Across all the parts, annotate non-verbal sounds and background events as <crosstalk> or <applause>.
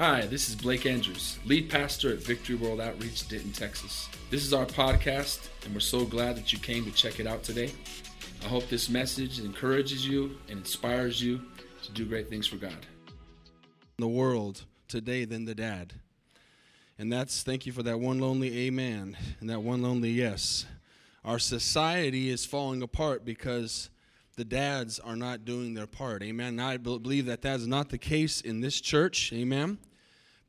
Hi, this is Blake Andrews, lead pastor at Victory World Outreach, Denton, Texas. This is our podcast, and we're so glad that you came to check it out today. I hope this message encourages you and inspires you to do great things for God. The world today than the dad. And that's thank you for that one lonely amen and that one lonely yes. Our society is falling apart because the dads are not doing their part. Amen. I believe that that is not the case in this church. Amen.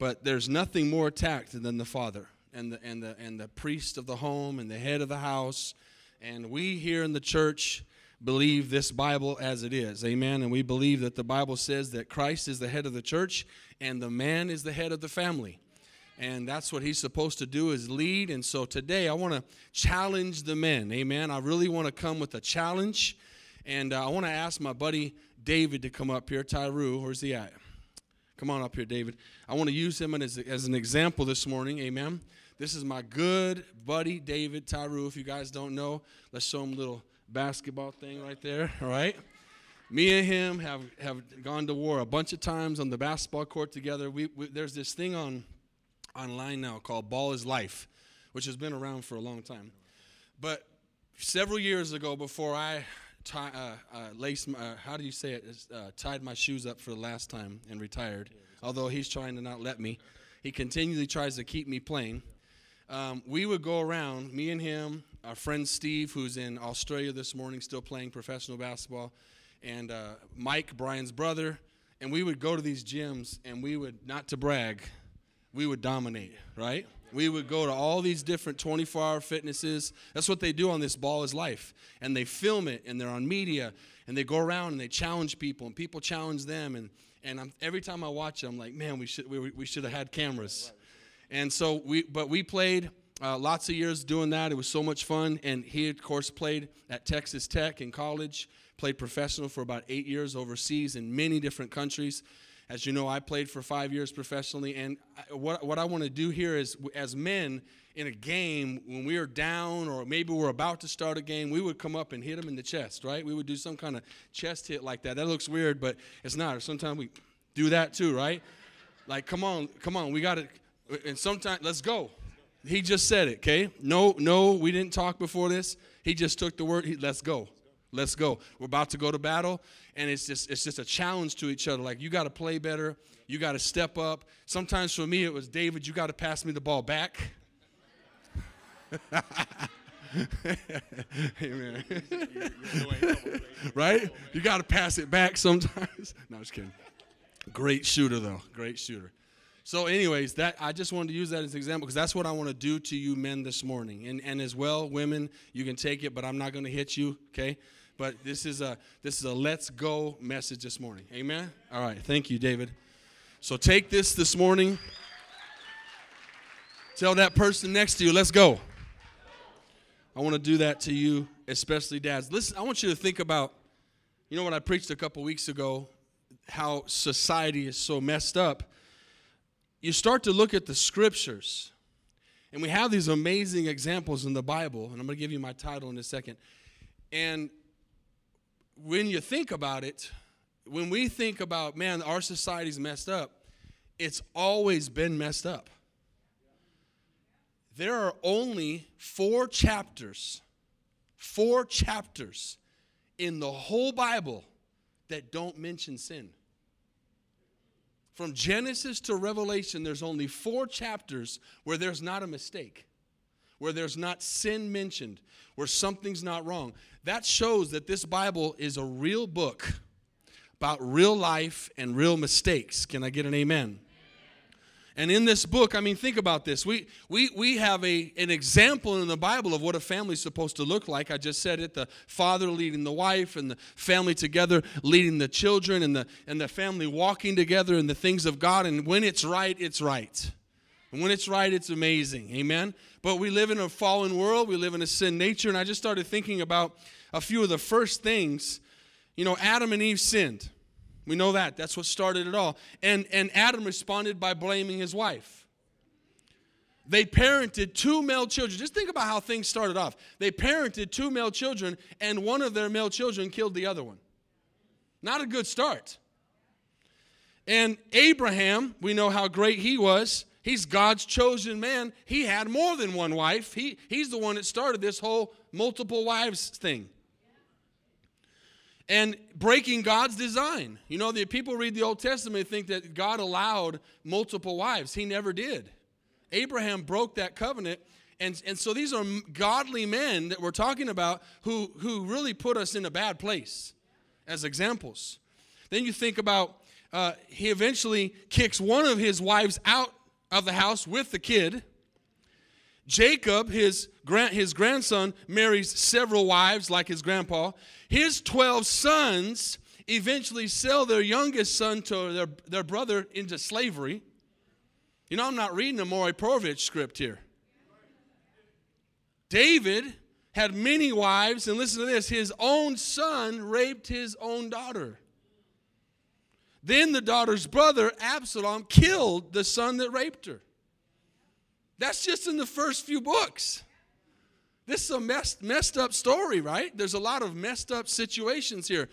But there's nothing more attacked than the father and the, and, the, and the priest of the home and the head of the house. And we here in the church believe this Bible as it is. Amen. And we believe that the Bible says that Christ is the head of the church and the man is the head of the family. And that's what he's supposed to do is lead. And so today I want to challenge the men. Amen. I really want to come with a challenge. And uh, I want to ask my buddy David to come up here. Tyroo, where's he at? Come on up here, David. I want to use him as, as an example this morning. Amen. This is my good buddy, David Tyroo. If you guys don't know, let's show him a little basketball thing right there. All right. Me and him have, have gone to war a bunch of times on the basketball court together. We, we, there's this thing on online now called Ball is Life, which has been around for a long time. But several years ago, before I tie, uh, uh, lace, uh, how do you say it? Uh, tied my shoes up for the last time and retired. Although he's trying to not let me, he continually tries to keep me playing. Um, we would go around, me and him, our friend Steve, who's in Australia this morning, still playing professional basketball, and uh, Mike, Brian's brother, and we would go to these gyms, and we would, not to brag, we would dominate, right? We would go to all these different 24 hour fitnesses. That's what they do on this Ball is Life. And they film it and they're on media and they go around and they challenge people and people challenge them. And, and I'm, every time I watch it, I'm like, man, we should, we, we should have had cameras. And so we, but we played uh, lots of years doing that. It was so much fun. And he, of course, played at Texas Tech in college, played professional for about eight years overseas in many different countries. As you know, I played for five years professionally, and what, what I want to do here is, as men in a game, when we are down or maybe we're about to start a game, we would come up and hit them in the chest, right? We would do some kind of chest hit like that. That looks weird, but it's not. Sometimes we do that too, right? Like, come on, come on, we got to, and sometimes, let's go. He just said it, okay? No, no, we didn't talk before this. He just took the word, he, let's go. Let's go. We're about to go to battle, and it's just it's just a challenge to each other. Like you got to play better, you got to step up. Sometimes for me it was David, you got to pass me the ball back. <laughs> Amen. <laughs> right? You got to pass it back sometimes. <laughs> no, I'm just kidding. Great shooter though. Great shooter. So, anyways, that I just wanted to use that as an example because that's what I want to do to you men this morning, and and as well, women, you can take it, but I'm not going to hit you. Okay. But this is a this is a let's go message this morning. Amen. All right. Thank you, David. So take this this morning. Tell that person next to you, let's go. I want to do that to you, especially dads. Listen, I want you to think about, you know what I preached a couple weeks ago, how society is so messed up. You start to look at the scriptures, and we have these amazing examples in the Bible, and I'm going to give you my title in a second. And when you think about it, when we think about, man, our society's messed up, it's always been messed up. There are only four chapters, four chapters in the whole Bible that don't mention sin. From Genesis to Revelation, there's only four chapters where there's not a mistake where there's not sin mentioned, where something's not wrong. That shows that this Bible is a real book about real life and real mistakes. Can I get an amen? And in this book, I mean, think about this. We, we, we have a, an example in the Bible of what a family is supposed to look like. I just said it the father leading the wife, and the family together leading the children, and the, and the family walking together in the things of God. And when it's right, it's right. And when it's right, it's amazing. Amen? But we live in a fallen world, we live in a sin nature, and I just started thinking about a few of the first things. You know, Adam and Eve sinned. We know that. That's what started it all. And, and Adam responded by blaming his wife. They parented two male children. Just think about how things started off. They parented two male children, and one of their male children killed the other one. Not a good start. And Abraham, we know how great he was. He's God's chosen man. He had more than one wife. He, he's the one that started this whole multiple wives thing. And breaking God's design. You know, the people read the Old Testament and think that God allowed multiple wives. He never did. Abraham broke that covenant. And, and so these are godly men that we're talking about who, who really put us in a bad place as examples. Then you think about uh, he eventually kicks one of his wives out of the house with the kid. Jacob, his, grand, his grandson, marries several wives like his grandpa. His 12 sons eventually sell their youngest son to their, their brother into slavery. You know, I'm not reading a Maury Povich script here. David had many wives, and listen to this his own son raped his own daughter. Then the daughter's brother, Absalom, killed the son that raped her. That's just in the first few books. This is a messed, messed up story, right? There's a lot of messed up situations here.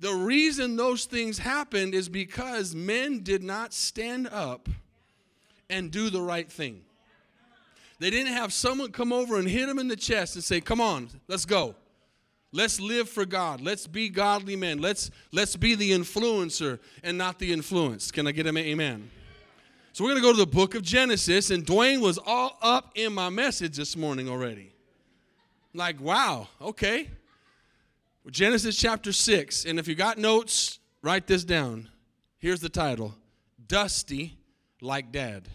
The reason those things happened is because men did not stand up and do the right thing. They didn't have someone come over and hit them in the chest and say, Come on, let's go. Let's live for God. Let's be godly men. Let's, let's be the influencer and not the influenced. Can I get an amen? So we're going to go to the book of Genesis, and Dwayne was all up in my message this morning already. Like, wow, okay. Genesis chapter 6. And if you got notes, write this down. Here's the title Dusty Like Dad.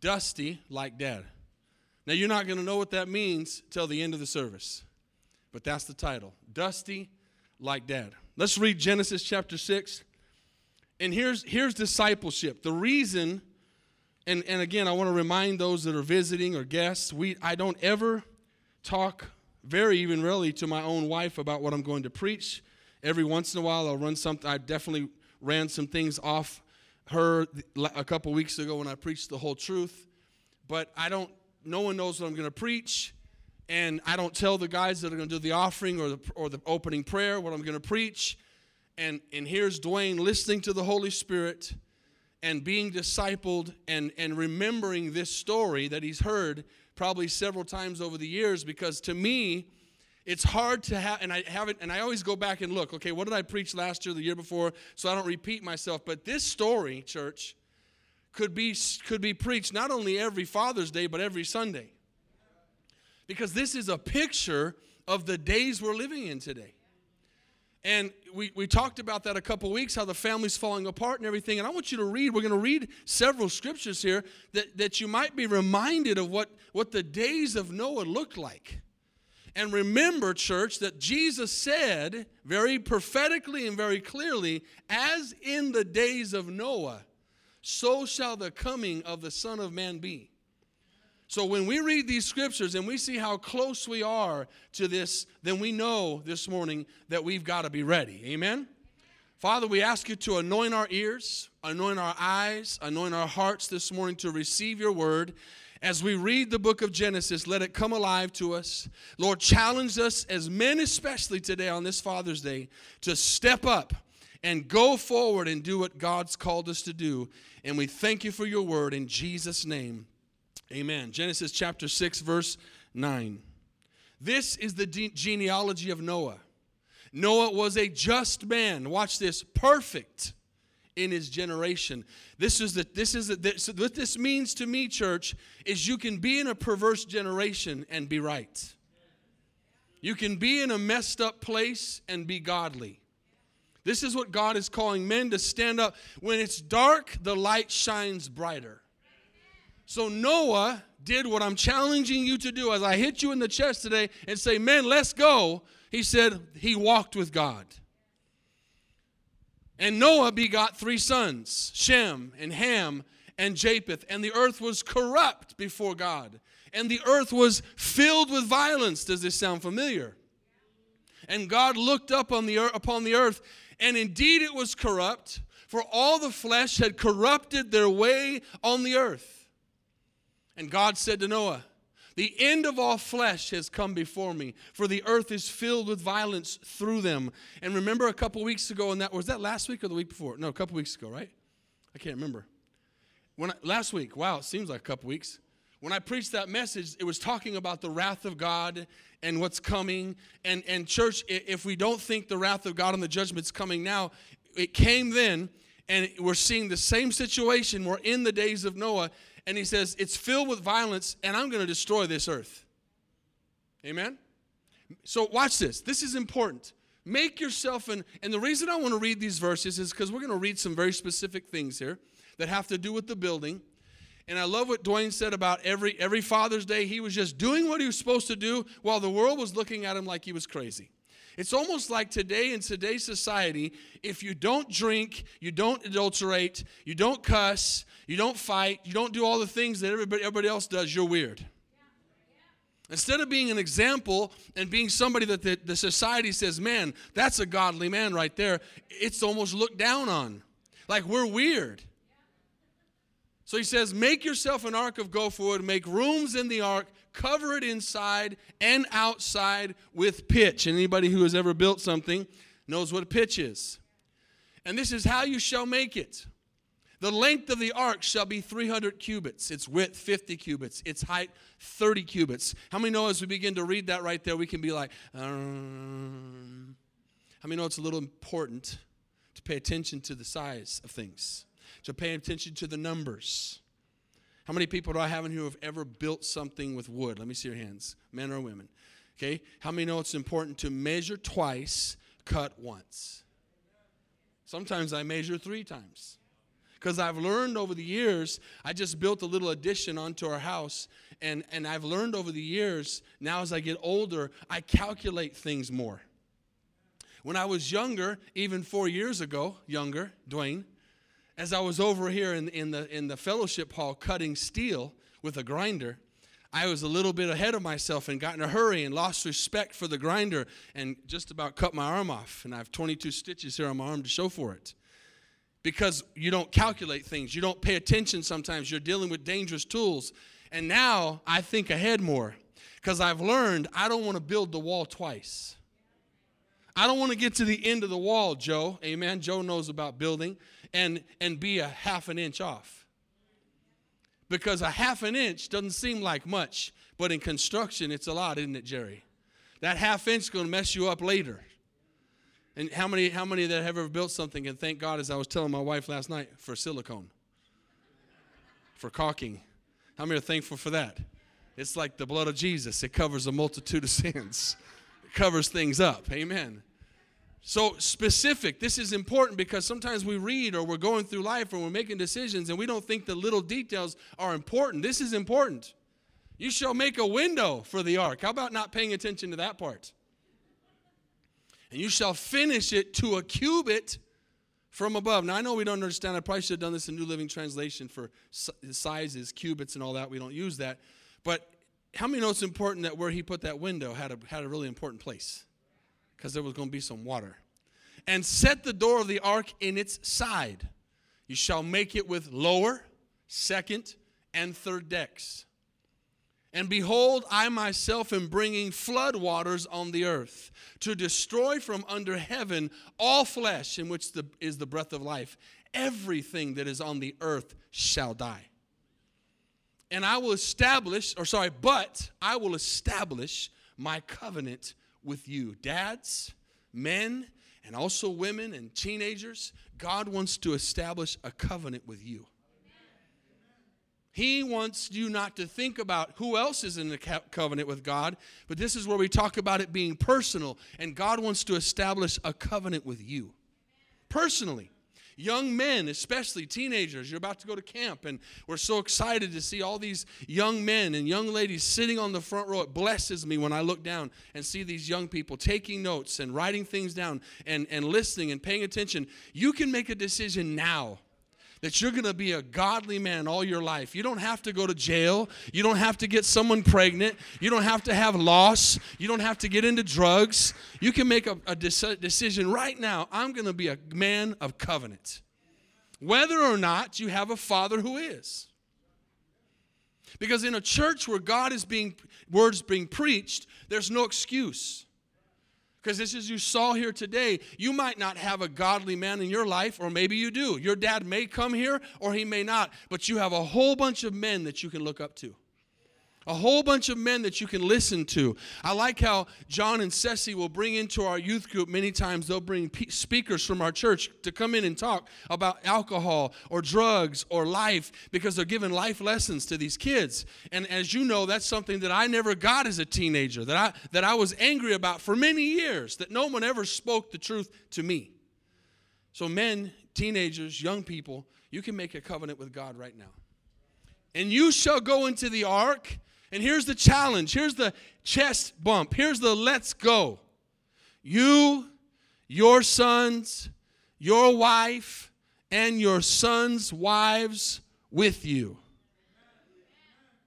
Dusty Like Dad. Now, you're not going to know what that means till the end of the service but that's the title Dusty Like Dad. Let's read Genesis chapter 6. And here's, here's discipleship. The reason, and, and again, I want to remind those that are visiting or guests, we, I don't ever talk very even really to my own wife about what I'm going to preach. Every once in a while, I'll run something. I definitely ran some things off her a couple weeks ago when I preached the whole truth. But I don't, no one knows what I'm going to preach and I don't tell the guys that are going to do the offering or the, or the opening prayer what I'm going to preach. And, and here's Dwayne listening to the Holy Spirit and being discipled and, and remembering this story that he's heard probably several times over the years because to me, it's hard to have, and I haven't, and I always go back and look, okay, what did I preach last year, the year before, so I don't repeat myself. But this story, church, could be, could be preached not only every Father's Day, but every Sunday because this is a picture of the days we're living in today. And we, we talked about that a couple weeks, how the family's falling apart and everything. And I want you to read, we're going to read several scriptures here that, that you might be reminded of what, what the days of Noah looked like. And remember, church, that Jesus said very prophetically and very clearly, as in the days of Noah, so shall the coming of the Son of Man be. So when we read these scriptures and we see how close we are to this, then we know this morning that we've got to be ready. Amen? Father, we ask you to anoint our ears, anoint our eyes, anoint our hearts this morning to receive your word. As we read the book of Genesis, let it come alive to us. Lord, challenge us as men, especially today on this Father's Day, to step up and go forward and do what God's called us to do. And we thank you for your word in Jesus' name. Amen. Genesis chapter 6, verse 9. This is the genealogy of Noah. Noah was a just man. Watch this, perfect in his generation. This is the this is the, this, what this means to me, church, is you can be in a perverse generation and be right. You can be in a messed up place and be godly. This is what God is calling men to stand up. When it's dark, the light shines brighter. So Noah did what I'm challenging you to do as I hit you in the chest today and say, Man, let's go. He said he walked with God. And Noah begot three sons Shem and Ham and Japheth. And the earth was corrupt before God. And the earth was filled with violence. Does this sound familiar? And God looked up on the earth, upon the earth, and indeed it was corrupt, for all the flesh had corrupted their way on the earth. And God said to Noah, The end of all flesh has come before me, for the earth is filled with violence through them. And remember a couple weeks ago, and that was that last week or the week before? No, a couple weeks ago, right? I can't remember. When I, last week, wow, it seems like a couple weeks. When I preached that message, it was talking about the wrath of God and what's coming. And and church, if we don't think the wrath of God and the judgment's coming now, it came then, and we're seeing the same situation. We're in the days of Noah, and he says, It's filled with violence, and I'm going to destroy this earth. Amen? So, watch this. This is important. Make yourself an, and the reason I want to read these verses is because we're going to read some very specific things here that have to do with the building. And I love what Dwayne said about every every Father's Day. He was just doing what he was supposed to do while the world was looking at him like he was crazy. It's almost like today in today's society, if you don't drink, you don't adulterate, you don't cuss, you don't fight, you don't do all the things that everybody, everybody else does, you're weird. Instead of being an example and being somebody that the, the society says, man, that's a godly man right there, it's almost looked down on. Like we're weird. So he says, Make yourself an ark of gopher wood, make rooms in the ark, cover it inside and outside with pitch. And anybody who has ever built something knows what a pitch is. And this is how you shall make it. The length of the ark shall be 300 cubits, its width 50 cubits, its height 30 cubits. How many know as we begin to read that right there, we can be like, um, how many know it's a little important to pay attention to the size of things, to pay attention to the numbers? How many people do I have in here who have ever built something with wood? Let me see your hands, men or women. Okay? How many know it's important to measure twice, cut once? Sometimes I measure three times. Because I've learned over the years, I just built a little addition onto our house, and, and I've learned over the years, now as I get older, I calculate things more. When I was younger, even four years ago, younger, Dwayne, as I was over here in, in, the, in the fellowship hall cutting steel with a grinder, I was a little bit ahead of myself and got in a hurry and lost respect for the grinder and just about cut my arm off. And I have 22 stitches here on my arm to show for it. Because you don't calculate things, you don't pay attention sometimes, you're dealing with dangerous tools. And now I think ahead more because I've learned I don't want to build the wall twice. I don't want to get to the end of the wall, Joe. Amen. Joe knows about building and, and be a half an inch off. Because a half an inch doesn't seem like much, but in construction, it's a lot, isn't it, Jerry? That half inch is going to mess you up later. And how many, how many that have ever built something, and thank God, as I was telling my wife last night, for silicone, for caulking. How many are thankful for that? It's like the blood of Jesus, it covers a multitude of <laughs> sins, it covers things up. Amen. So, specific, this is important because sometimes we read or we're going through life or we're making decisions and we don't think the little details are important. This is important. You shall make a window for the ark. How about not paying attention to that part? And you shall finish it to a cubit from above. Now, I know we don't understand. I probably should have done this in New Living Translation for sizes, cubits, and all that. We don't use that. But how many know it's important that where he put that window had a, had a really important place? Because there was going to be some water. And set the door of the ark in its side. You shall make it with lower, second, and third decks. And behold, I myself am bringing flood waters on the earth to destroy from under heaven all flesh in which the, is the breath of life. Everything that is on the earth shall die. And I will establish, or sorry, but I will establish my covenant with you. Dads, men, and also women and teenagers, God wants to establish a covenant with you. He wants you not to think about who else is in the covenant with God, but this is where we talk about it being personal, and God wants to establish a covenant with you personally. Young men, especially teenagers, you're about to go to camp, and we're so excited to see all these young men and young ladies sitting on the front row. It blesses me when I look down and see these young people taking notes and writing things down and, and listening and paying attention. You can make a decision now that you're going to be a godly man all your life. You don't have to go to jail. You don't have to get someone pregnant. You don't have to have loss. You don't have to get into drugs. You can make a, a decision right now. I'm going to be a man of covenant. Whether or not you have a father who is. Because in a church where God is being words being preached, there's no excuse. Because this is you saw here today, you might not have a godly man in your life, or maybe you do. Your dad may come here or he may not, but you have a whole bunch of men that you can look up to. A whole bunch of men that you can listen to. I like how John and Ceci will bring into our youth group many times, they'll bring speakers from our church to come in and talk about alcohol or drugs or life because they're giving life lessons to these kids. And as you know, that's something that I never got as a teenager, that I, that I was angry about for many years, that no one ever spoke the truth to me. So, men, teenagers, young people, you can make a covenant with God right now. And you shall go into the ark and here's the challenge. Here's the chest bump. Here's the let's go. You, your sons, your wife, and your sons' wives with you.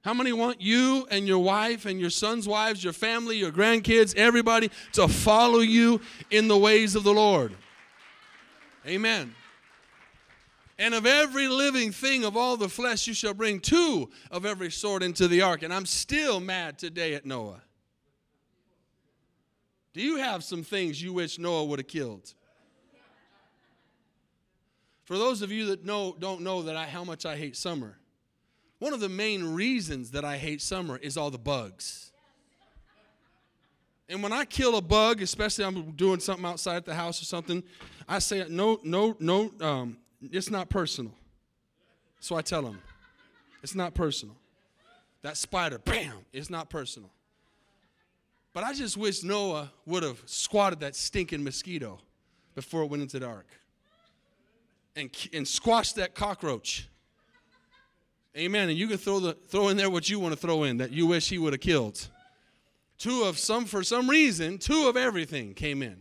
How many want you and your wife and your sons' wives, your family, your grandkids, everybody to follow you in the ways of the Lord? Amen. And of every living thing of all the flesh, you shall bring two of every sort into the ark. And I'm still mad today at Noah. Do you have some things you wish Noah would have killed? For those of you that know, don't know that I, how much I hate summer, one of the main reasons that I hate summer is all the bugs. And when I kill a bug, especially I'm doing something outside the house or something, I say no, no, no, um, it's not personal. So I tell them, it's not personal. That spider, bam, it's not personal. But I just wish Noah would have squatted that stinking mosquito before it went into the ark and, and squashed that cockroach. Amen. And you can throw, the, throw in there what you want to throw in that you wish he would have killed. Two of some, for some reason, two of everything came in.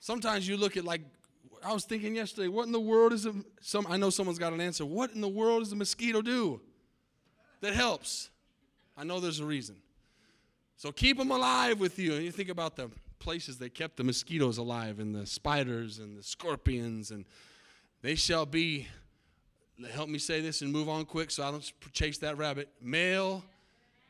Sometimes you look at like I was thinking yesterday, what in the world is a, some? I know someone's got an answer. What in the world does a mosquito do that helps? I know there's a reason. So keep them alive with you. And you think about the places they kept the mosquitoes alive, and the spiders and the scorpions, and they shall be. Help me say this and move on quick, so I don't chase that rabbit. Male.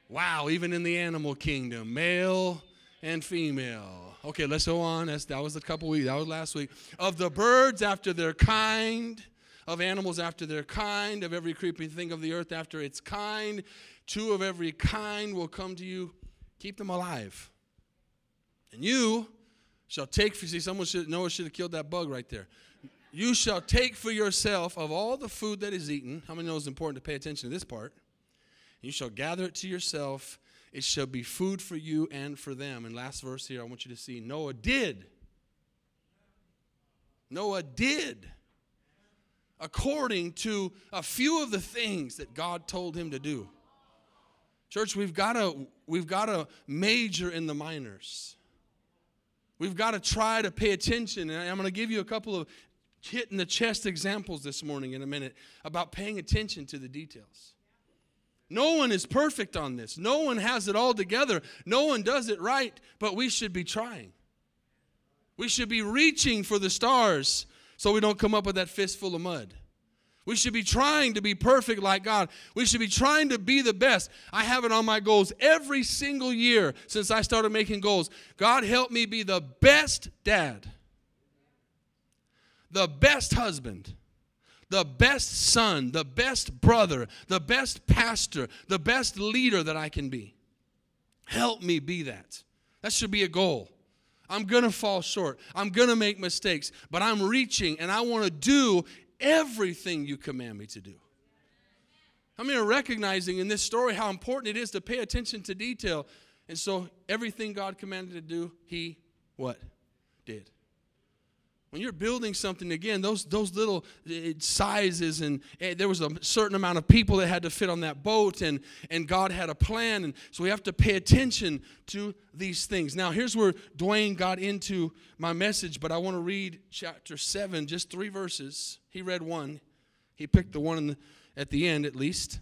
Wow, even in the animal kingdom, male and female. Okay, let's go on. That's, that was a couple weeks. That was last week. Of the birds after their kind, of animals after their kind, of every creeping thing of the earth after its kind. Two of every kind will come to you. Keep them alive. And you shall take for see someone should Noah should have killed that bug right there. You shall take for yourself of all the food that is eaten. How many know it's important to pay attention to this part? You shall gather it to yourself it shall be food for you and for them. And last verse here, I want you to see Noah did. Noah did according to a few of the things that God told him to do. Church, we've got to we've got to major in the minors. We've got to try to pay attention. And I'm going to give you a couple of hit in the chest examples this morning in a minute about paying attention to the details. No one is perfect on this. No one has it all together. No one does it right, but we should be trying. We should be reaching for the stars so we don't come up with that fistful of mud. We should be trying to be perfect like God. We should be trying to be the best. I have it on my goals every single year since I started making goals. God help me be the best dad, the best husband, the best son, the best brother, the best pastor, the best leader that I can be. Help me be that. That should be a goal. I'm going to fall short. I'm going to make mistakes, but I'm reaching and I want to do everything you command me to do. I mean, recognizing in this story how important it is to pay attention to detail. And so everything God commanded to do, he what? Did. When you're building something again, those those little uh, sizes and, and, there was a certain amount of people that had to fit on that boat, and and God had a plan, and so we have to pay attention to these things. Now, here's where Dwayne got into my message, but I want to read chapter seven, just three verses. He read one, he picked the one the, at the end at least.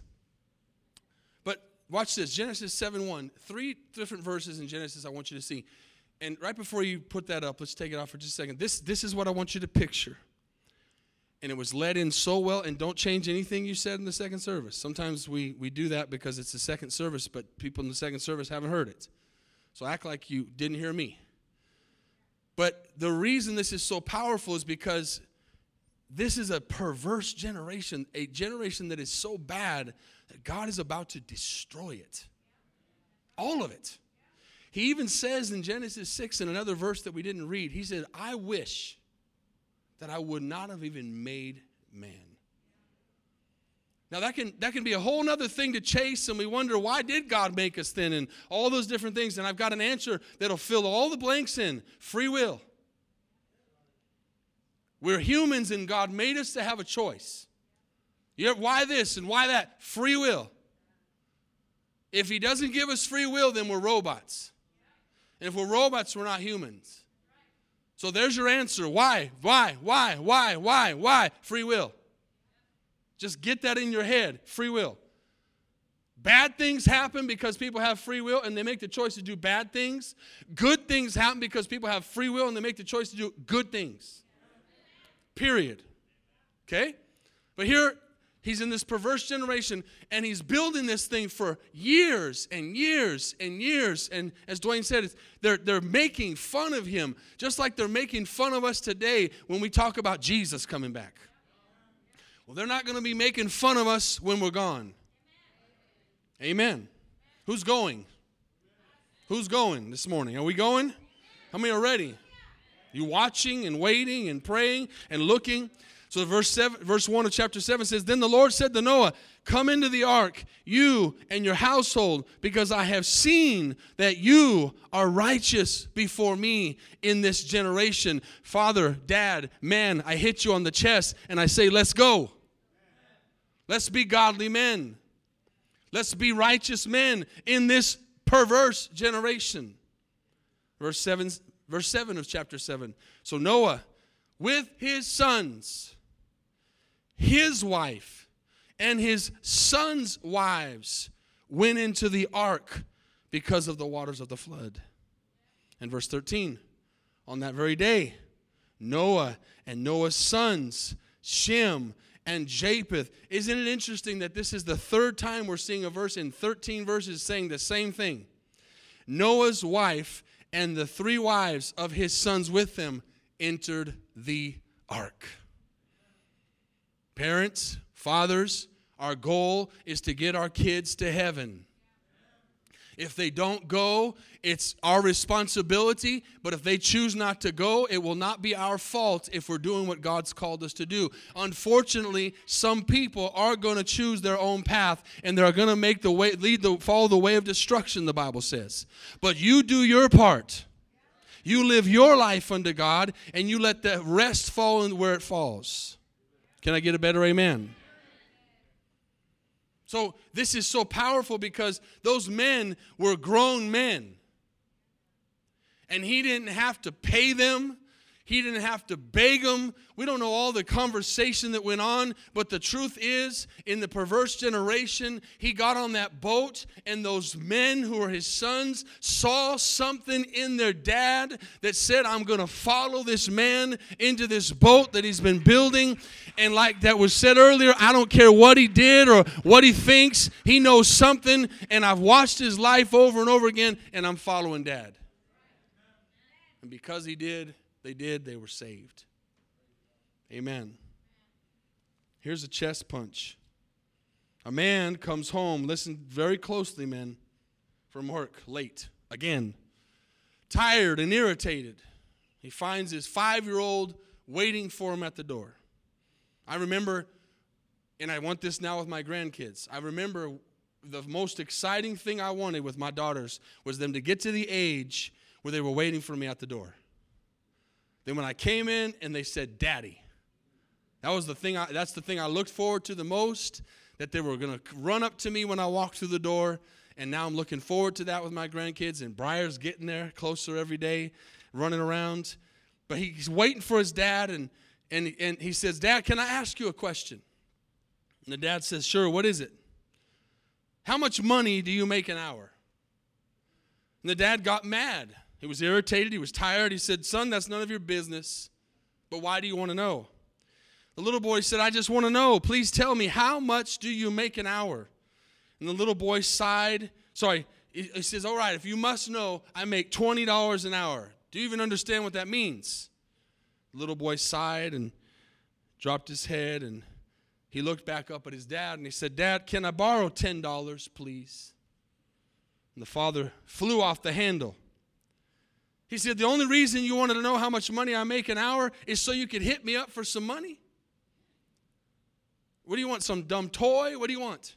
But watch this, Genesis seven one, three different verses in Genesis. I want you to see. And right before you put that up, let's take it off for just a second. This, this is what I want you to picture. and it was led in so well and don't change anything you said in the second service. Sometimes we, we do that because it's the second service but people in the second service haven't heard it. So act like you didn't hear me. But the reason this is so powerful is because this is a perverse generation a generation that is so bad that god is about to destroy it. All of it he even says in genesis 6 in another verse that we didn't read he said i wish that I would not have even made man. Now that can that can be a whole other thing to chase, and we wonder why did God make us thin and all those different things. And I've got an answer that'll fill all the blanks in. Free will. We're humans and God made us to have a choice. You why this and why that? Free will. If He doesn't give us free will, then we're robots. And if we're robots, we're not humans. So there's your answer. Why? Why? Why? Why? Why? Why? Free will. Just get that in your head. Free will. Bad things happen because people have free will and they make the choice to do bad things. Good things happen because people have free will and they make the choice to do good things. Period. Okay? But here He's in this perverse generation and he's building this thing for years and years and years. And as Dwayne said, they're, they're making fun of him, just like they're making fun of us today when we talk about Jesus coming back. Well, they're not going to be making fun of us when we're gone. Amen. Who's going? Who's going this morning? Are we going? How many are ready? You watching and waiting and praying and looking? So verse seven, verse one of chapter seven says, Then the Lord said to Noah, Come into the ark, you and your household, because I have seen that you are righteous before me in this generation. Father, dad, man, I hit you on the chest and I say, Let's go. Let's be godly men. Let's be righteous men in this perverse generation. Verse 7, verse 7 of chapter 7. So Noah, with his sons, his wife and his sons' wives went into the ark because of the waters of the flood. And verse 13, on that very day, Noah and Noah's sons, Shem and Japheth. Isn't it interesting that this is the third time we're seeing a verse in 13 verses saying the same thing? Noah's wife and the three wives of his sons with them entered the ark. Parents, fathers, our goal is to get our kids to heaven. If they don't go, it's our responsibility. But if they choose not to go, it will not be our fault if we're doing what God's called us to do. Unfortunately, some people are going to choose their own path and they're going to make the way, lead the, follow the way of destruction, the Bible says. But you do your part. You live your life unto God and you let the rest fall where it falls. Can I get a better amen? So, this is so powerful because those men were grown men. And he didn't have to pay them, he didn't have to beg them. We don't know all the conversation that went on, but the truth is, in the perverse generation, he got on that boat, and those men who were his sons saw something in their dad that said, I'm going to follow this man into this boat that he's been building. And like that was said earlier, I don't care what he did or what he thinks, he knows something, and I've watched his life over and over again, and I'm following dad. And because he did, they did, they were saved. Amen. Here's a chest punch. A man comes home, listen very closely, men, from work late, again, tired and irritated. He finds his five year old waiting for him at the door. I remember, and I want this now with my grandkids. I remember the most exciting thing I wanted with my daughters was them to get to the age where they were waiting for me at the door. Then when I came in and they said, Daddy, that was the thing, I, that's the thing I looked forward to the most, that they were going to run up to me when I walked through the door. And now I'm looking forward to that with my grandkids. And Briar's getting there closer every day, running around. But he's waiting for his dad, and, and, and he says, Dad, can I ask you a question? And the dad says, Sure, what is it? How much money do you make an hour? And the dad got mad. He was irritated. He was tired. He said, Son, that's none of your business. But why do you want to know? The little boy said, I just want to know. Please tell me, how much do you make an hour? And the little boy sighed. Sorry, he says, All right, if you must know, I make $20 an hour. Do you even understand what that means? The little boy sighed and dropped his head and he looked back up at his dad and he said, Dad, can I borrow $10, please? And the father flew off the handle. He said, The only reason you wanted to know how much money I make an hour is so you could hit me up for some money? What do you want? Some dumb toy? What do you want?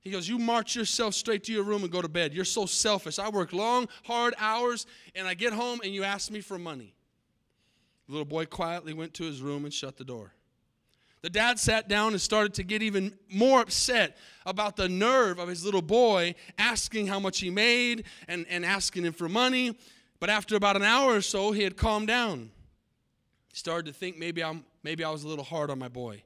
He goes, You march yourself straight to your room and go to bed. You're so selfish. I work long, hard hours, and I get home and you ask me for money. The little boy quietly went to his room and shut the door. The dad sat down and started to get even more upset about the nerve of his little boy asking how much he made and, and asking him for money. But after about an hour or so, he had calmed down. He started to think maybe, I'm, maybe I was a little hard on my boy.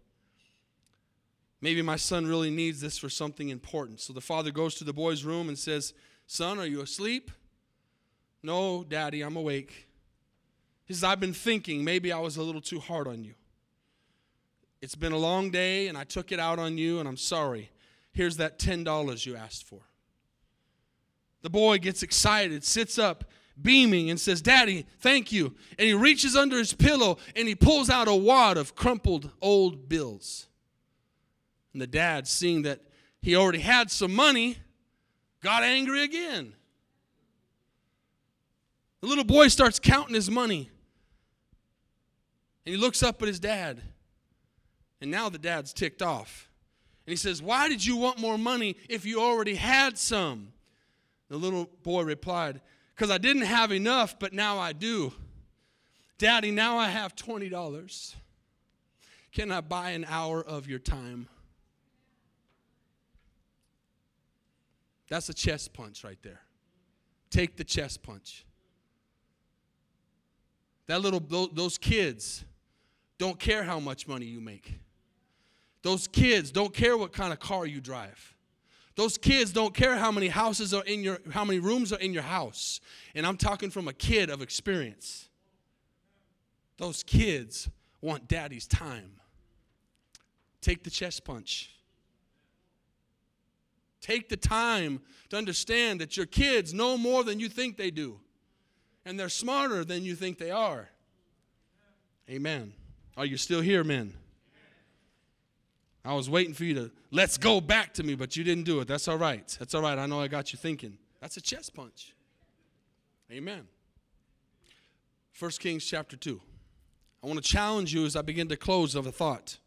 Maybe my son really needs this for something important. So the father goes to the boy's room and says, Son, are you asleep? No, daddy, I'm awake. He says, I've been thinking maybe I was a little too hard on you. It's been a long day and I took it out on you and I'm sorry. Here's that $10 you asked for. The boy gets excited, sits up, beaming, and says, Daddy, thank you. And he reaches under his pillow and he pulls out a wad of crumpled old bills. And the dad, seeing that he already had some money, got angry again. The little boy starts counting his money. And he looks up at his dad. And now the dad's ticked off. And he says, Why did you want more money if you already had some? The little boy replied, Because I didn't have enough, but now I do. Daddy, now I have $20. Can I buy an hour of your time? That's a chest punch right there. Take the chest punch. That little those kids don't care how much money you make. Those kids don't care what kind of car you drive. Those kids don't care how many houses are in your how many rooms are in your house. And I'm talking from a kid of experience. Those kids want daddy's time. Take the chest punch. Take the time to understand that your kids know more than you think they do, and they're smarter than you think they are. Amen. Are you still here, men? I was waiting for you to let's go back to me, but you didn't do it. That's all right. That's all right. I know I got you thinking. That's a chest punch. Amen. 1 Kings chapter 2. I want to challenge you as I begin to close of a thought.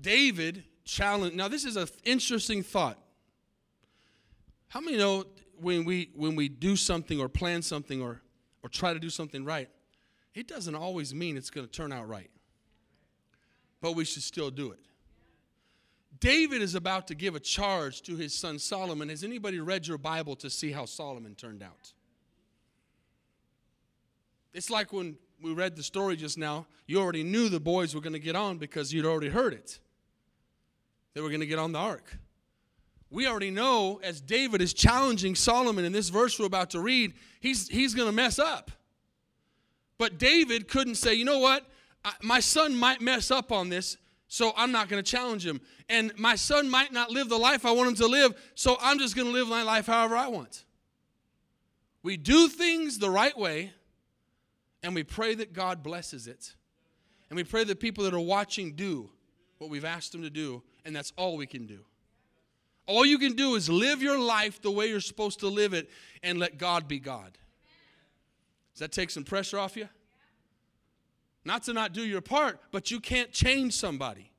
David challenge. Now, this is an interesting thought. How many know when we when we do something or plan something or or try to do something right, it doesn't always mean it's going to turn out right. But we should still do it. David is about to give a charge to his son Solomon. Has anybody read your Bible to see how Solomon turned out? It's like when we read the story just now, you already knew the boys were going to get on because you'd already heard it they were going to get on the ark. We already know as David is challenging Solomon in this verse we're about to read, he's, he's going to mess up. But David couldn't say, you know what? I, my son might mess up on this, so I'm not going to challenge him. And my son might not live the life I want him to live, so I'm just going to live my life however I want. We do things the right way, and we pray that God blesses it. And we pray that people that are watching do what we've asked them to do and that's all we can do. All you can do is live your life the way you're supposed to live it and let God be God. Does that take some pressure off you? Not to not do your part, but you can't change somebody.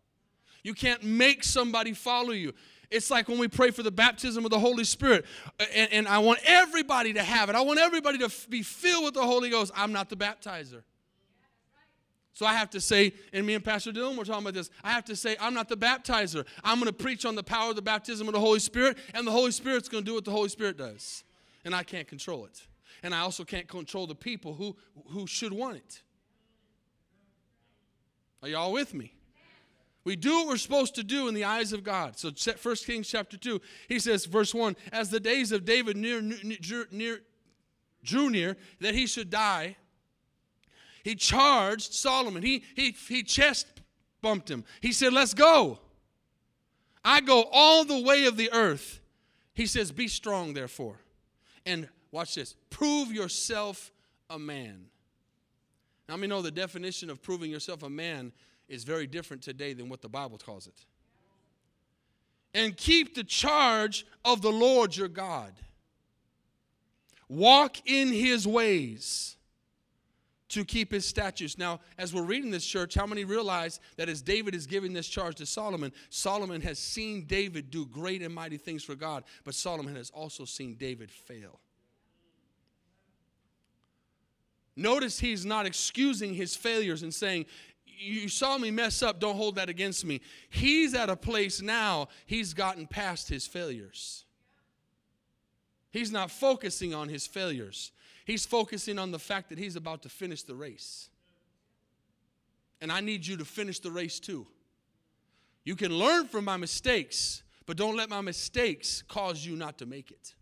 You can't make somebody follow you. It's like when we pray for the baptism of the Holy Spirit, and, and I want everybody to have it. I want everybody to f- be filled with the Holy Ghost. I'm not the baptizer. So I have to say, and me and Pastor Dylan were talking about this. I have to say, I'm not the baptizer. I'm going to preach on the power of the baptism of the Holy Spirit, and the Holy Spirit's going to do what the Holy Spirit does. And I can't control it. And I also can't control the people who, who should want it. Are y'all with me? We do what we're supposed to do in the eyes of God. So 1 Kings chapter 2, he says, verse 1, as the days of David near, near, near, drew near that he should die, He charged Solomon. He, he, he chest bumped him. He said, Let's go. I go all the way of the earth. He says, Be strong, therefore. And watch this prove yourself a man. Now, me know the definition of proving yourself a man is very different today than what the Bible calls it. And keep the charge of the Lord your God. Walk in his ways to keep his statutes. Now, as we're reading this church, how many realize that as David is giving this charge to Solomon, Solomon has seen David do great and mighty things for God, but Solomon has also seen David fail. Notice he's not excusing his failures and saying, You saw me mess up, don't hold that against me. He's at a place now, he's gotten past his failures. He's not focusing on his failures, he's focusing on the fact that he's about to finish the race. And I need you to finish the race too. You can learn from my mistakes, but don't let my mistakes cause you not to make it.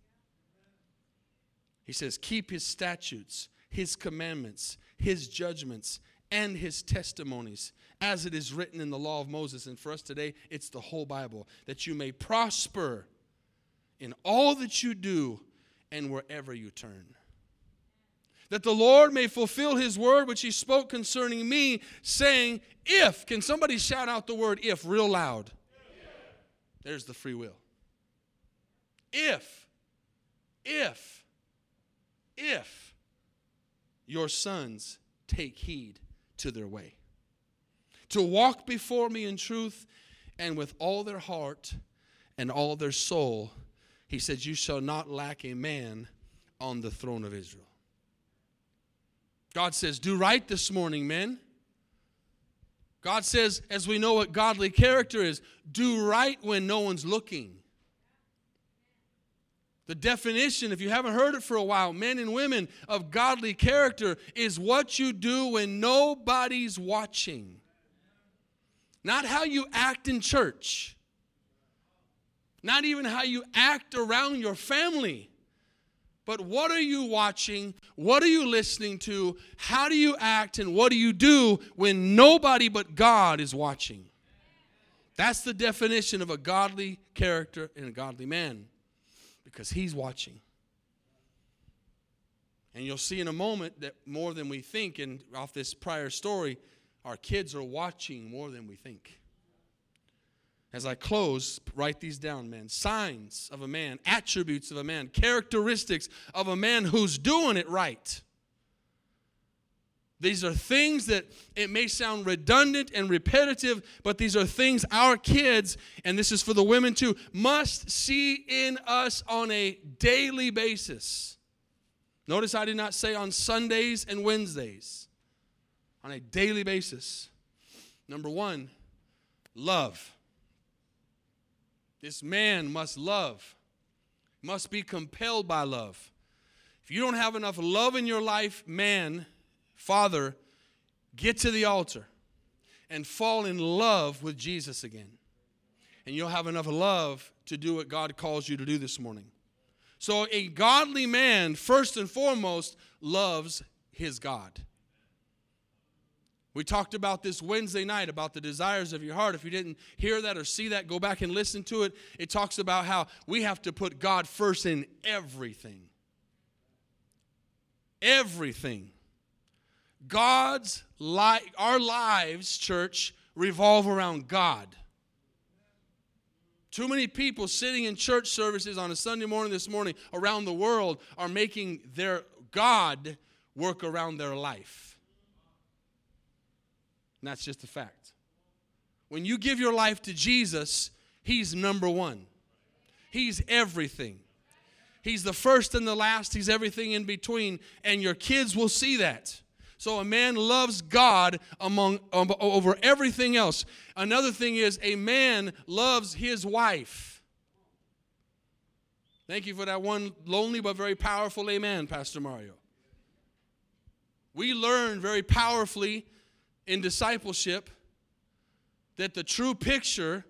He says, Keep his statutes his commandments, his judgments, and his testimonies, as it is written in the law of Moses. And for us today, it's the whole Bible, that you may prosper in all that you do and wherever you turn. That the Lord may fulfill his word which he spoke concerning me, saying, If, can somebody shout out the word if real loud? There's the free will. If, if, if your sons take heed to their way. To walk before me in truth and with all their heart and all their soul, he said, You shall not lack a man on the throne of Israel. God says, Do right this morning, men. God says, as we know what godly character is, do right when no one's looking. The definition, if you haven't heard it for a while, men and women of godly character is what you do when nobody's watching. Not how you act in church, not even how you act around your family. But what are you watching? What are you listening to? How do you act? And what do you do when nobody but God is watching? That's the definition of a godly character and a godly man because He's watching. And you'll see in a moment that more than we think, and off this prior story, our kids are watching more than we think. As I close, write these down, man. Signs of a man, attributes of a man, characteristics of a man who's doing it right. These are things that it may sound redundant and repetitive, but these are things our kids, and this is for the women too, must see in us on a daily basis. Notice I did not say on Sundays and Wednesdays, on a daily basis. Number one, love. This man must love, must be compelled by love. If you don't have enough love in your life, man, Father, get to the altar and fall in love with Jesus again. And you'll have enough love to do what God calls you to do this morning. So, a godly man, first and foremost, loves his God. We talked about this Wednesday night about the desires of your heart. If you didn't hear that or see that, go back and listen to it. It talks about how we have to put God first in everything. Everything. God's life, our lives, church, revolve around God. Too many people sitting in church services on a Sunday morning this morning around the world are making their God work around their life. And that's just a fact. When you give your life to Jesus, He's number one, He's everything. He's the first and the last, He's everything in between, and your kids will see that. So a man loves God among um, over everything else. Another thing is a man loves his wife. Thank you for that one lonely but very powerful amen, Pastor Mario. We learn very powerfully in discipleship that the true picture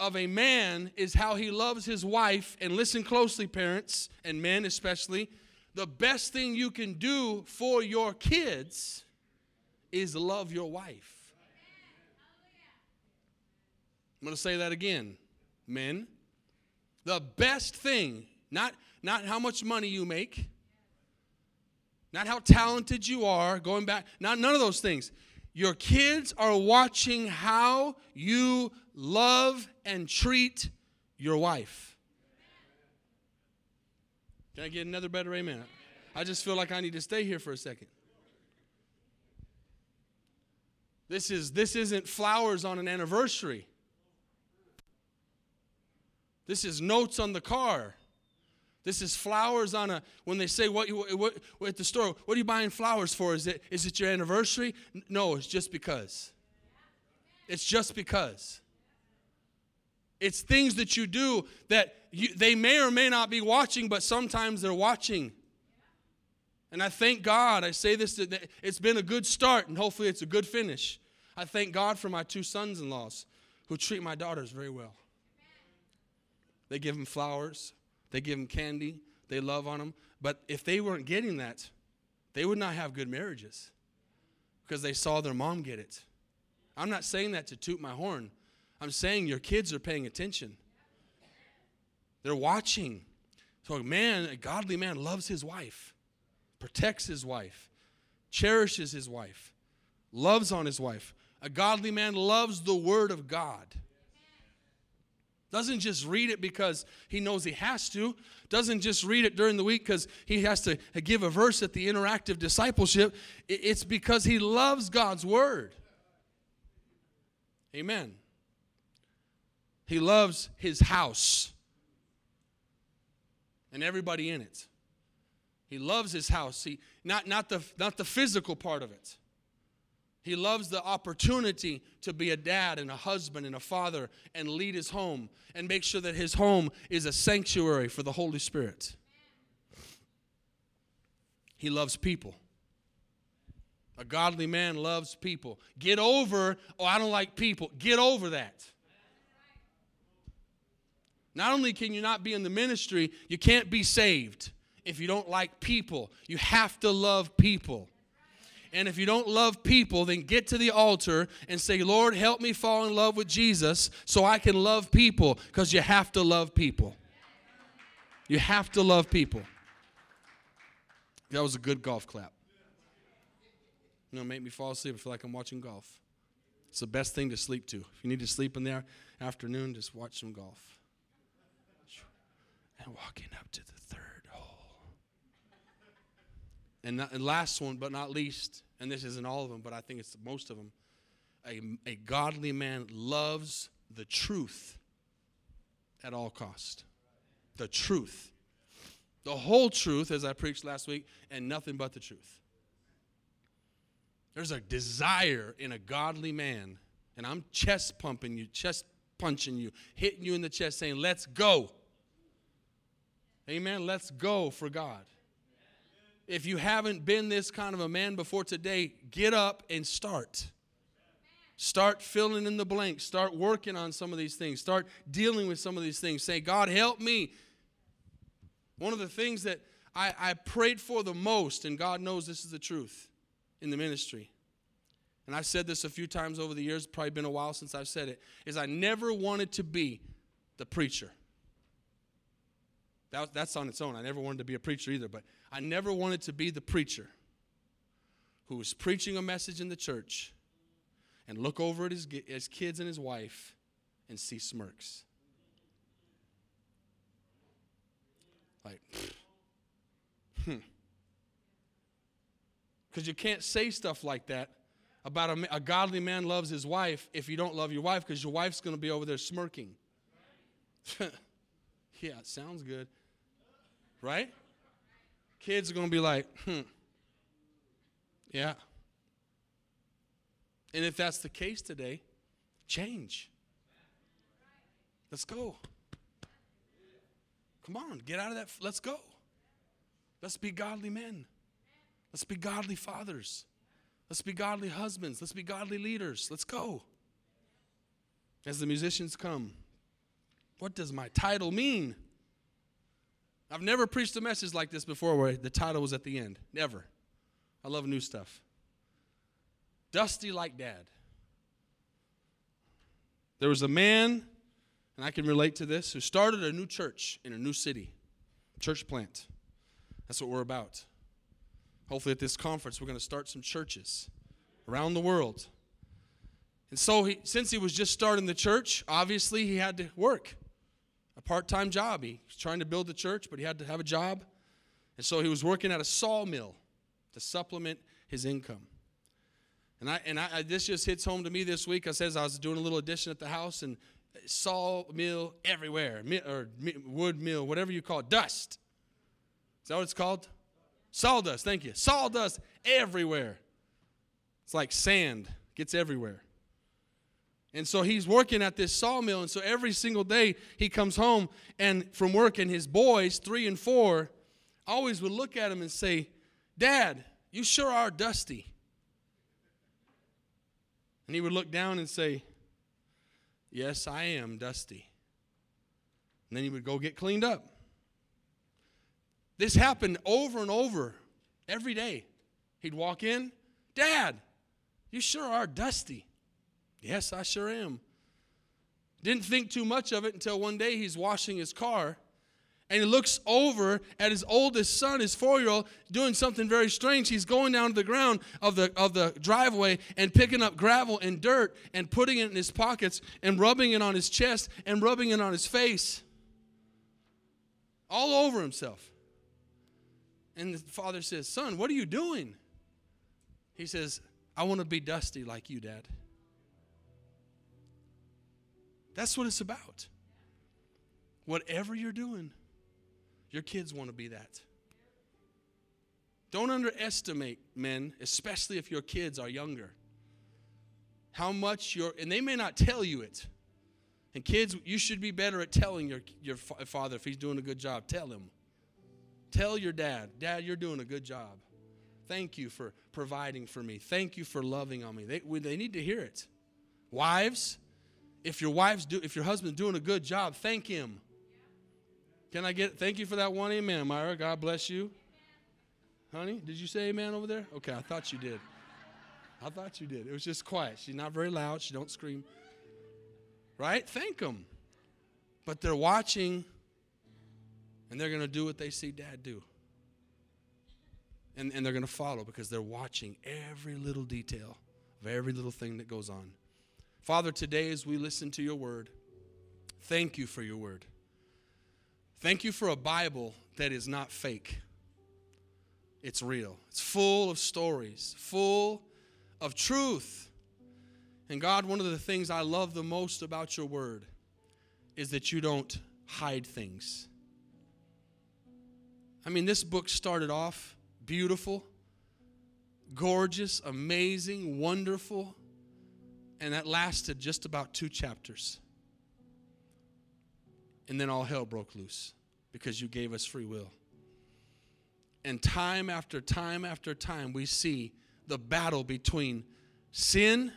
of a man is how he loves his wife. And listen closely, parents, and men especially the best thing you can do for your kids is love your wife. I'm going to say that again. Men, the best thing, not, not how much money you make, not how talented you are, going back, not none of those things. Your kids are watching how you love and treat your wife. Can I get another better amen? I just feel like I need to stay here for a second. This is this isn't flowers on an anniversary. This is notes on the car. This is flowers on a when they say what you what, what at the store, what are you buying flowers for? Is it is it your anniversary? No, it's just because. It's just because. It's things that you do that you, they may or may not be watching, but sometimes they're watching. And I thank God. I say this, it's been a good start, and hopefully it's a good finish. I thank God for my two sons in laws who treat my daughters very well. They give them flowers, they give them candy, they love on them. But if they weren't getting that, they would not have good marriages because they saw their mom get it. I'm not saying that to toot my horn. I'm saying your kids are paying attention. They're watching. So a man, a godly man loves his wife, protects his wife, cherishes his wife, loves on his wife. A godly man loves the word of God. Doesn't just read it because he knows he has to. Doesn't just read it during the week because he has to give a verse at the interactive discipleship. It's because he loves God's word. Amen. He loves his house and everybody in it. He loves his house. He, not, not, the, not the physical part of it. He loves the opportunity to be a dad and a husband and a father and lead his home and make sure that his home is a sanctuary for the Holy Spirit. He loves people. A godly man loves people. Get over, oh, I don't like people. Get over that. Not only can you not be in the ministry, you can't be saved if you don't like people. You have to love people. And if you don't love people, then get to the altar and say, Lord, help me fall in love with Jesus so I can love people because you have to love people. You have to love people. That was a good golf clap. You know, make me fall asleep. I feel like I'm watching golf. It's the best thing to sleep to. If you need to sleep in the afternoon, just watch some golf. And walking up to the and, not, and last one, but not least, and this isn't all of them, but I think it's most of them. A, a godly man loves the truth at all cost. The truth. The whole truth, as I preached last week, and nothing but the truth. There's a desire in a godly man, and I'm chest pumping you, chest punching you, hitting you in the chest, saying, Let's go. Amen. Let's go for God if you haven't been this kind of a man before today, get up and start. Start filling in the blanks. Start working on some of these things. Start dealing with some of these things. Say, God, help me. One of the things that I, I prayed for the most, and God knows this is the truth in the ministry, and I've said this a few times over the years, probably been a while since I've said it, is I never wanted to be the preacher. That, that's on its own. I never wanted to be a preacher either, but I never wanted to be the preacher who was preaching a message in the church and look over at his, his kids and his wife and see smirks. Like, hmm. <laughs> Because you can't say stuff like that about a, a, godly man loves his wife if you don't love your wife because your wife's going to be over there smirking. <laughs> yeah, sounds good. Right? Kids are going to be like, hmm, yeah. And if that's the case today, change. Let's go. Come on, get out of that. Let's go. Let's be godly men. Let's be godly fathers. Let's be godly husbands. Let's be godly leaders. Let's go. As the musicians come, what does my title mean? I've never preached a message like this before where the title was at the end. Never. I love new stuff. Dusty like dad. There was a man, and I can relate to this, who started a new church in a new city, church plant. That's what we're about. Hopefully, at this conference, we're going to start some churches around the world. And so, he, since he was just starting the church, obviously he had to work a part time job. He was trying to build the church, but he had to have a job. And so he was working at a sawmill to supplement his income. And I and I, this just hits home to me this week. I says I was doing a little addition at the house and sawmill everywhere, or wood mill, whatever you call it, dust. Is that what it's called? Sawdust. Thank you. Sawdust everywhere. It's like sand gets everywhere. And so he's working at this sawmill. And so every single day he comes home and from work, and his boys, three and four, always would look at him and say, Dad, you sure are dusty. And he would look down and say, Yes, I am dusty. And then he would go get cleaned up. This happened over and over every day. He'd walk in, Dad, you sure are dusty. Yes, I sure am. Didn't think too much of it until one day he's washing his car and he looks over at his oldest son, his four year old, doing something very strange. He's going down to the ground of the, of the driveway and picking up gravel and dirt and putting it in his pockets and rubbing it on his chest and rubbing it on his face. All over himself. And the father says, Son, what are you doing? He says, I want to be dusty like you, Dad. That's what it's about. Whatever you're doing, your kids want to be that. Don't underestimate men, especially if your kids are younger. How much your and they may not tell you it. And kids, you should be better at telling your your father if he's doing a good job. Tell him. Tell your dad, Dad, you're doing a good job. Thank you for providing for me. Thank you for loving on me. They, they need to hear it. Wives, if your wife's do, if your husband's doing a good job, thank him. Can I get thank you for that one amen, Myra? God bless you. Honey, did you say amen over there? Okay, I thought you did. I thought you did. It was just quiet. She's not very loud. She don't scream. Right? Thank them. But they're watching and they're going to do what they see dad do. And, and they're going to follow because they're watching every little detail of every little thing that goes on. Father, today as we listen to your word, thank you for your word. Thank you for a Bible that is not fake. It's real. It's full of stories, full of truth. And God, one of the things I love the most about your word is that you don't hide things. I mean, this book started off beautiful, gorgeous, amazing, wonderful and that lasted just about two chapters. And then all hell broke loose because you gave us free will. And time after time after time, we see the battle between sin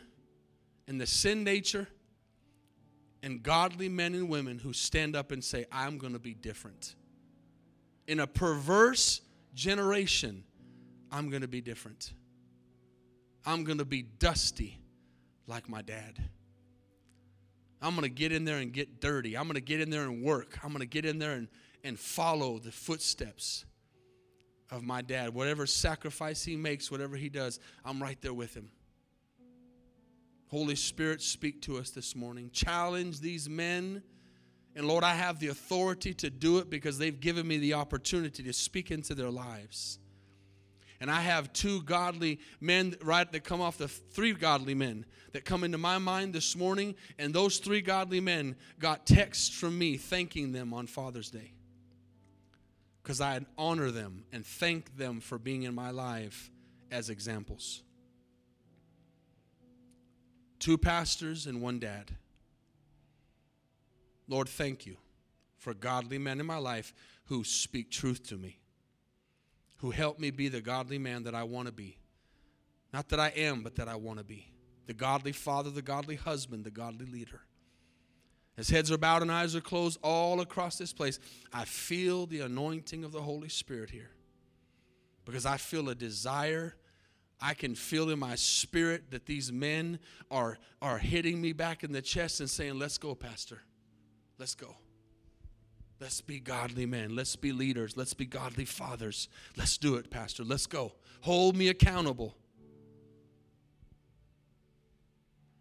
and the sin nature and godly men and women who stand up and say, I'm going to be different. In a perverse generation, I'm going to be different. I'm going to be dusty like my dad. I'm going to get in there and get dirty. I'm going to get in there and work. I'm going to get in there and, and follow the footsteps of my dad. Whatever sacrifice he makes, whatever he does, I'm right there with him. Holy Spirit, speak to us this morning. Challenge these men. And Lord, I have the authority to do it because they've given me the opportunity to speak into their lives and I have two godly men right that come off the three godly men that come into my mind this morning, and those three godly men got texts from me thanking them on Father's Day. Because I honor them and thank them for being in my life as examples. Two pastors and one dad. Lord, thank you for godly men in my life who speak truth to me who helped me be the godly man that I want to be. Not that I am, but that I want to be. The godly father, the godly husband, the godly leader. As heads are bowed and eyes are closed all across this place, I feel the anointing of the Holy Spirit here. Because I feel a desire I can feel in my spirit that these men are, are hitting me back in the chest and saying, Let's go, Pastor. Let's go. Let's be godly men. Let's be leaders. Let's be godly fathers. Let's do it, Pastor. Let's go. Hold me accountable.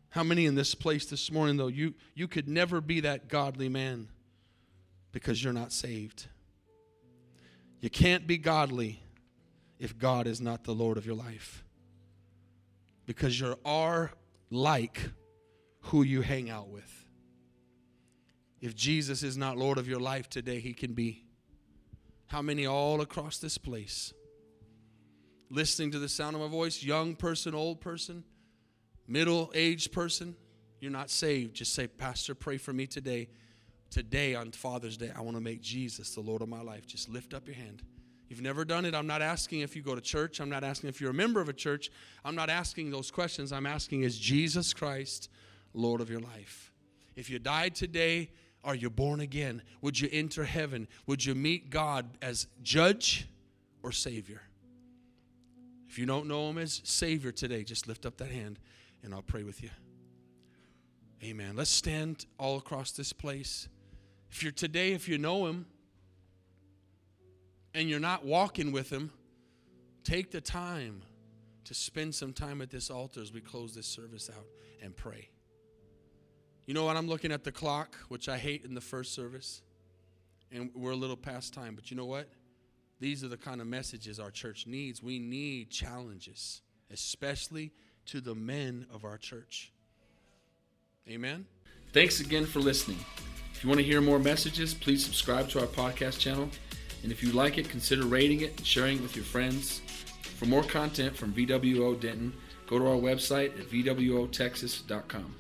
How many in this place this morning, though, you, you could never be that godly man because you're not saved? You can't be godly if God is not the Lord of your life because you are like who you hang out with. If Jesus is not Lord of your life today, He can be. How many all across this place? Listening to the sound of my voice, young person, old person, middle aged person, you're not saved. Just say, Pastor, pray for me today. Today on Father's Day, I want to make Jesus the Lord of my life. Just lift up your hand. You've never done it. I'm not asking if you go to church. I'm not asking if you're a member of a church. I'm not asking those questions. I'm asking, is Jesus Christ Lord of your life? If you died today, are you born again? Would you enter heaven? Would you meet God as judge or savior? If you don't know him as savior today, just lift up that hand and I'll pray with you. Amen. Let's stand all across this place. If you're today, if you know him and you're not walking with him, take the time to spend some time at this altar as we close this service out and pray. You know what? I'm looking at the clock, which I hate in the first service, and we're a little past time. But you know what? These are the kind of messages our church needs. We need challenges, especially to the men of our church. Amen. Thanks again for listening. If you want to hear more messages, please subscribe to our podcast channel. And if you like it, consider rating it and sharing it with your friends. For more content from VWO Denton, go to our website at VWOTexas.com.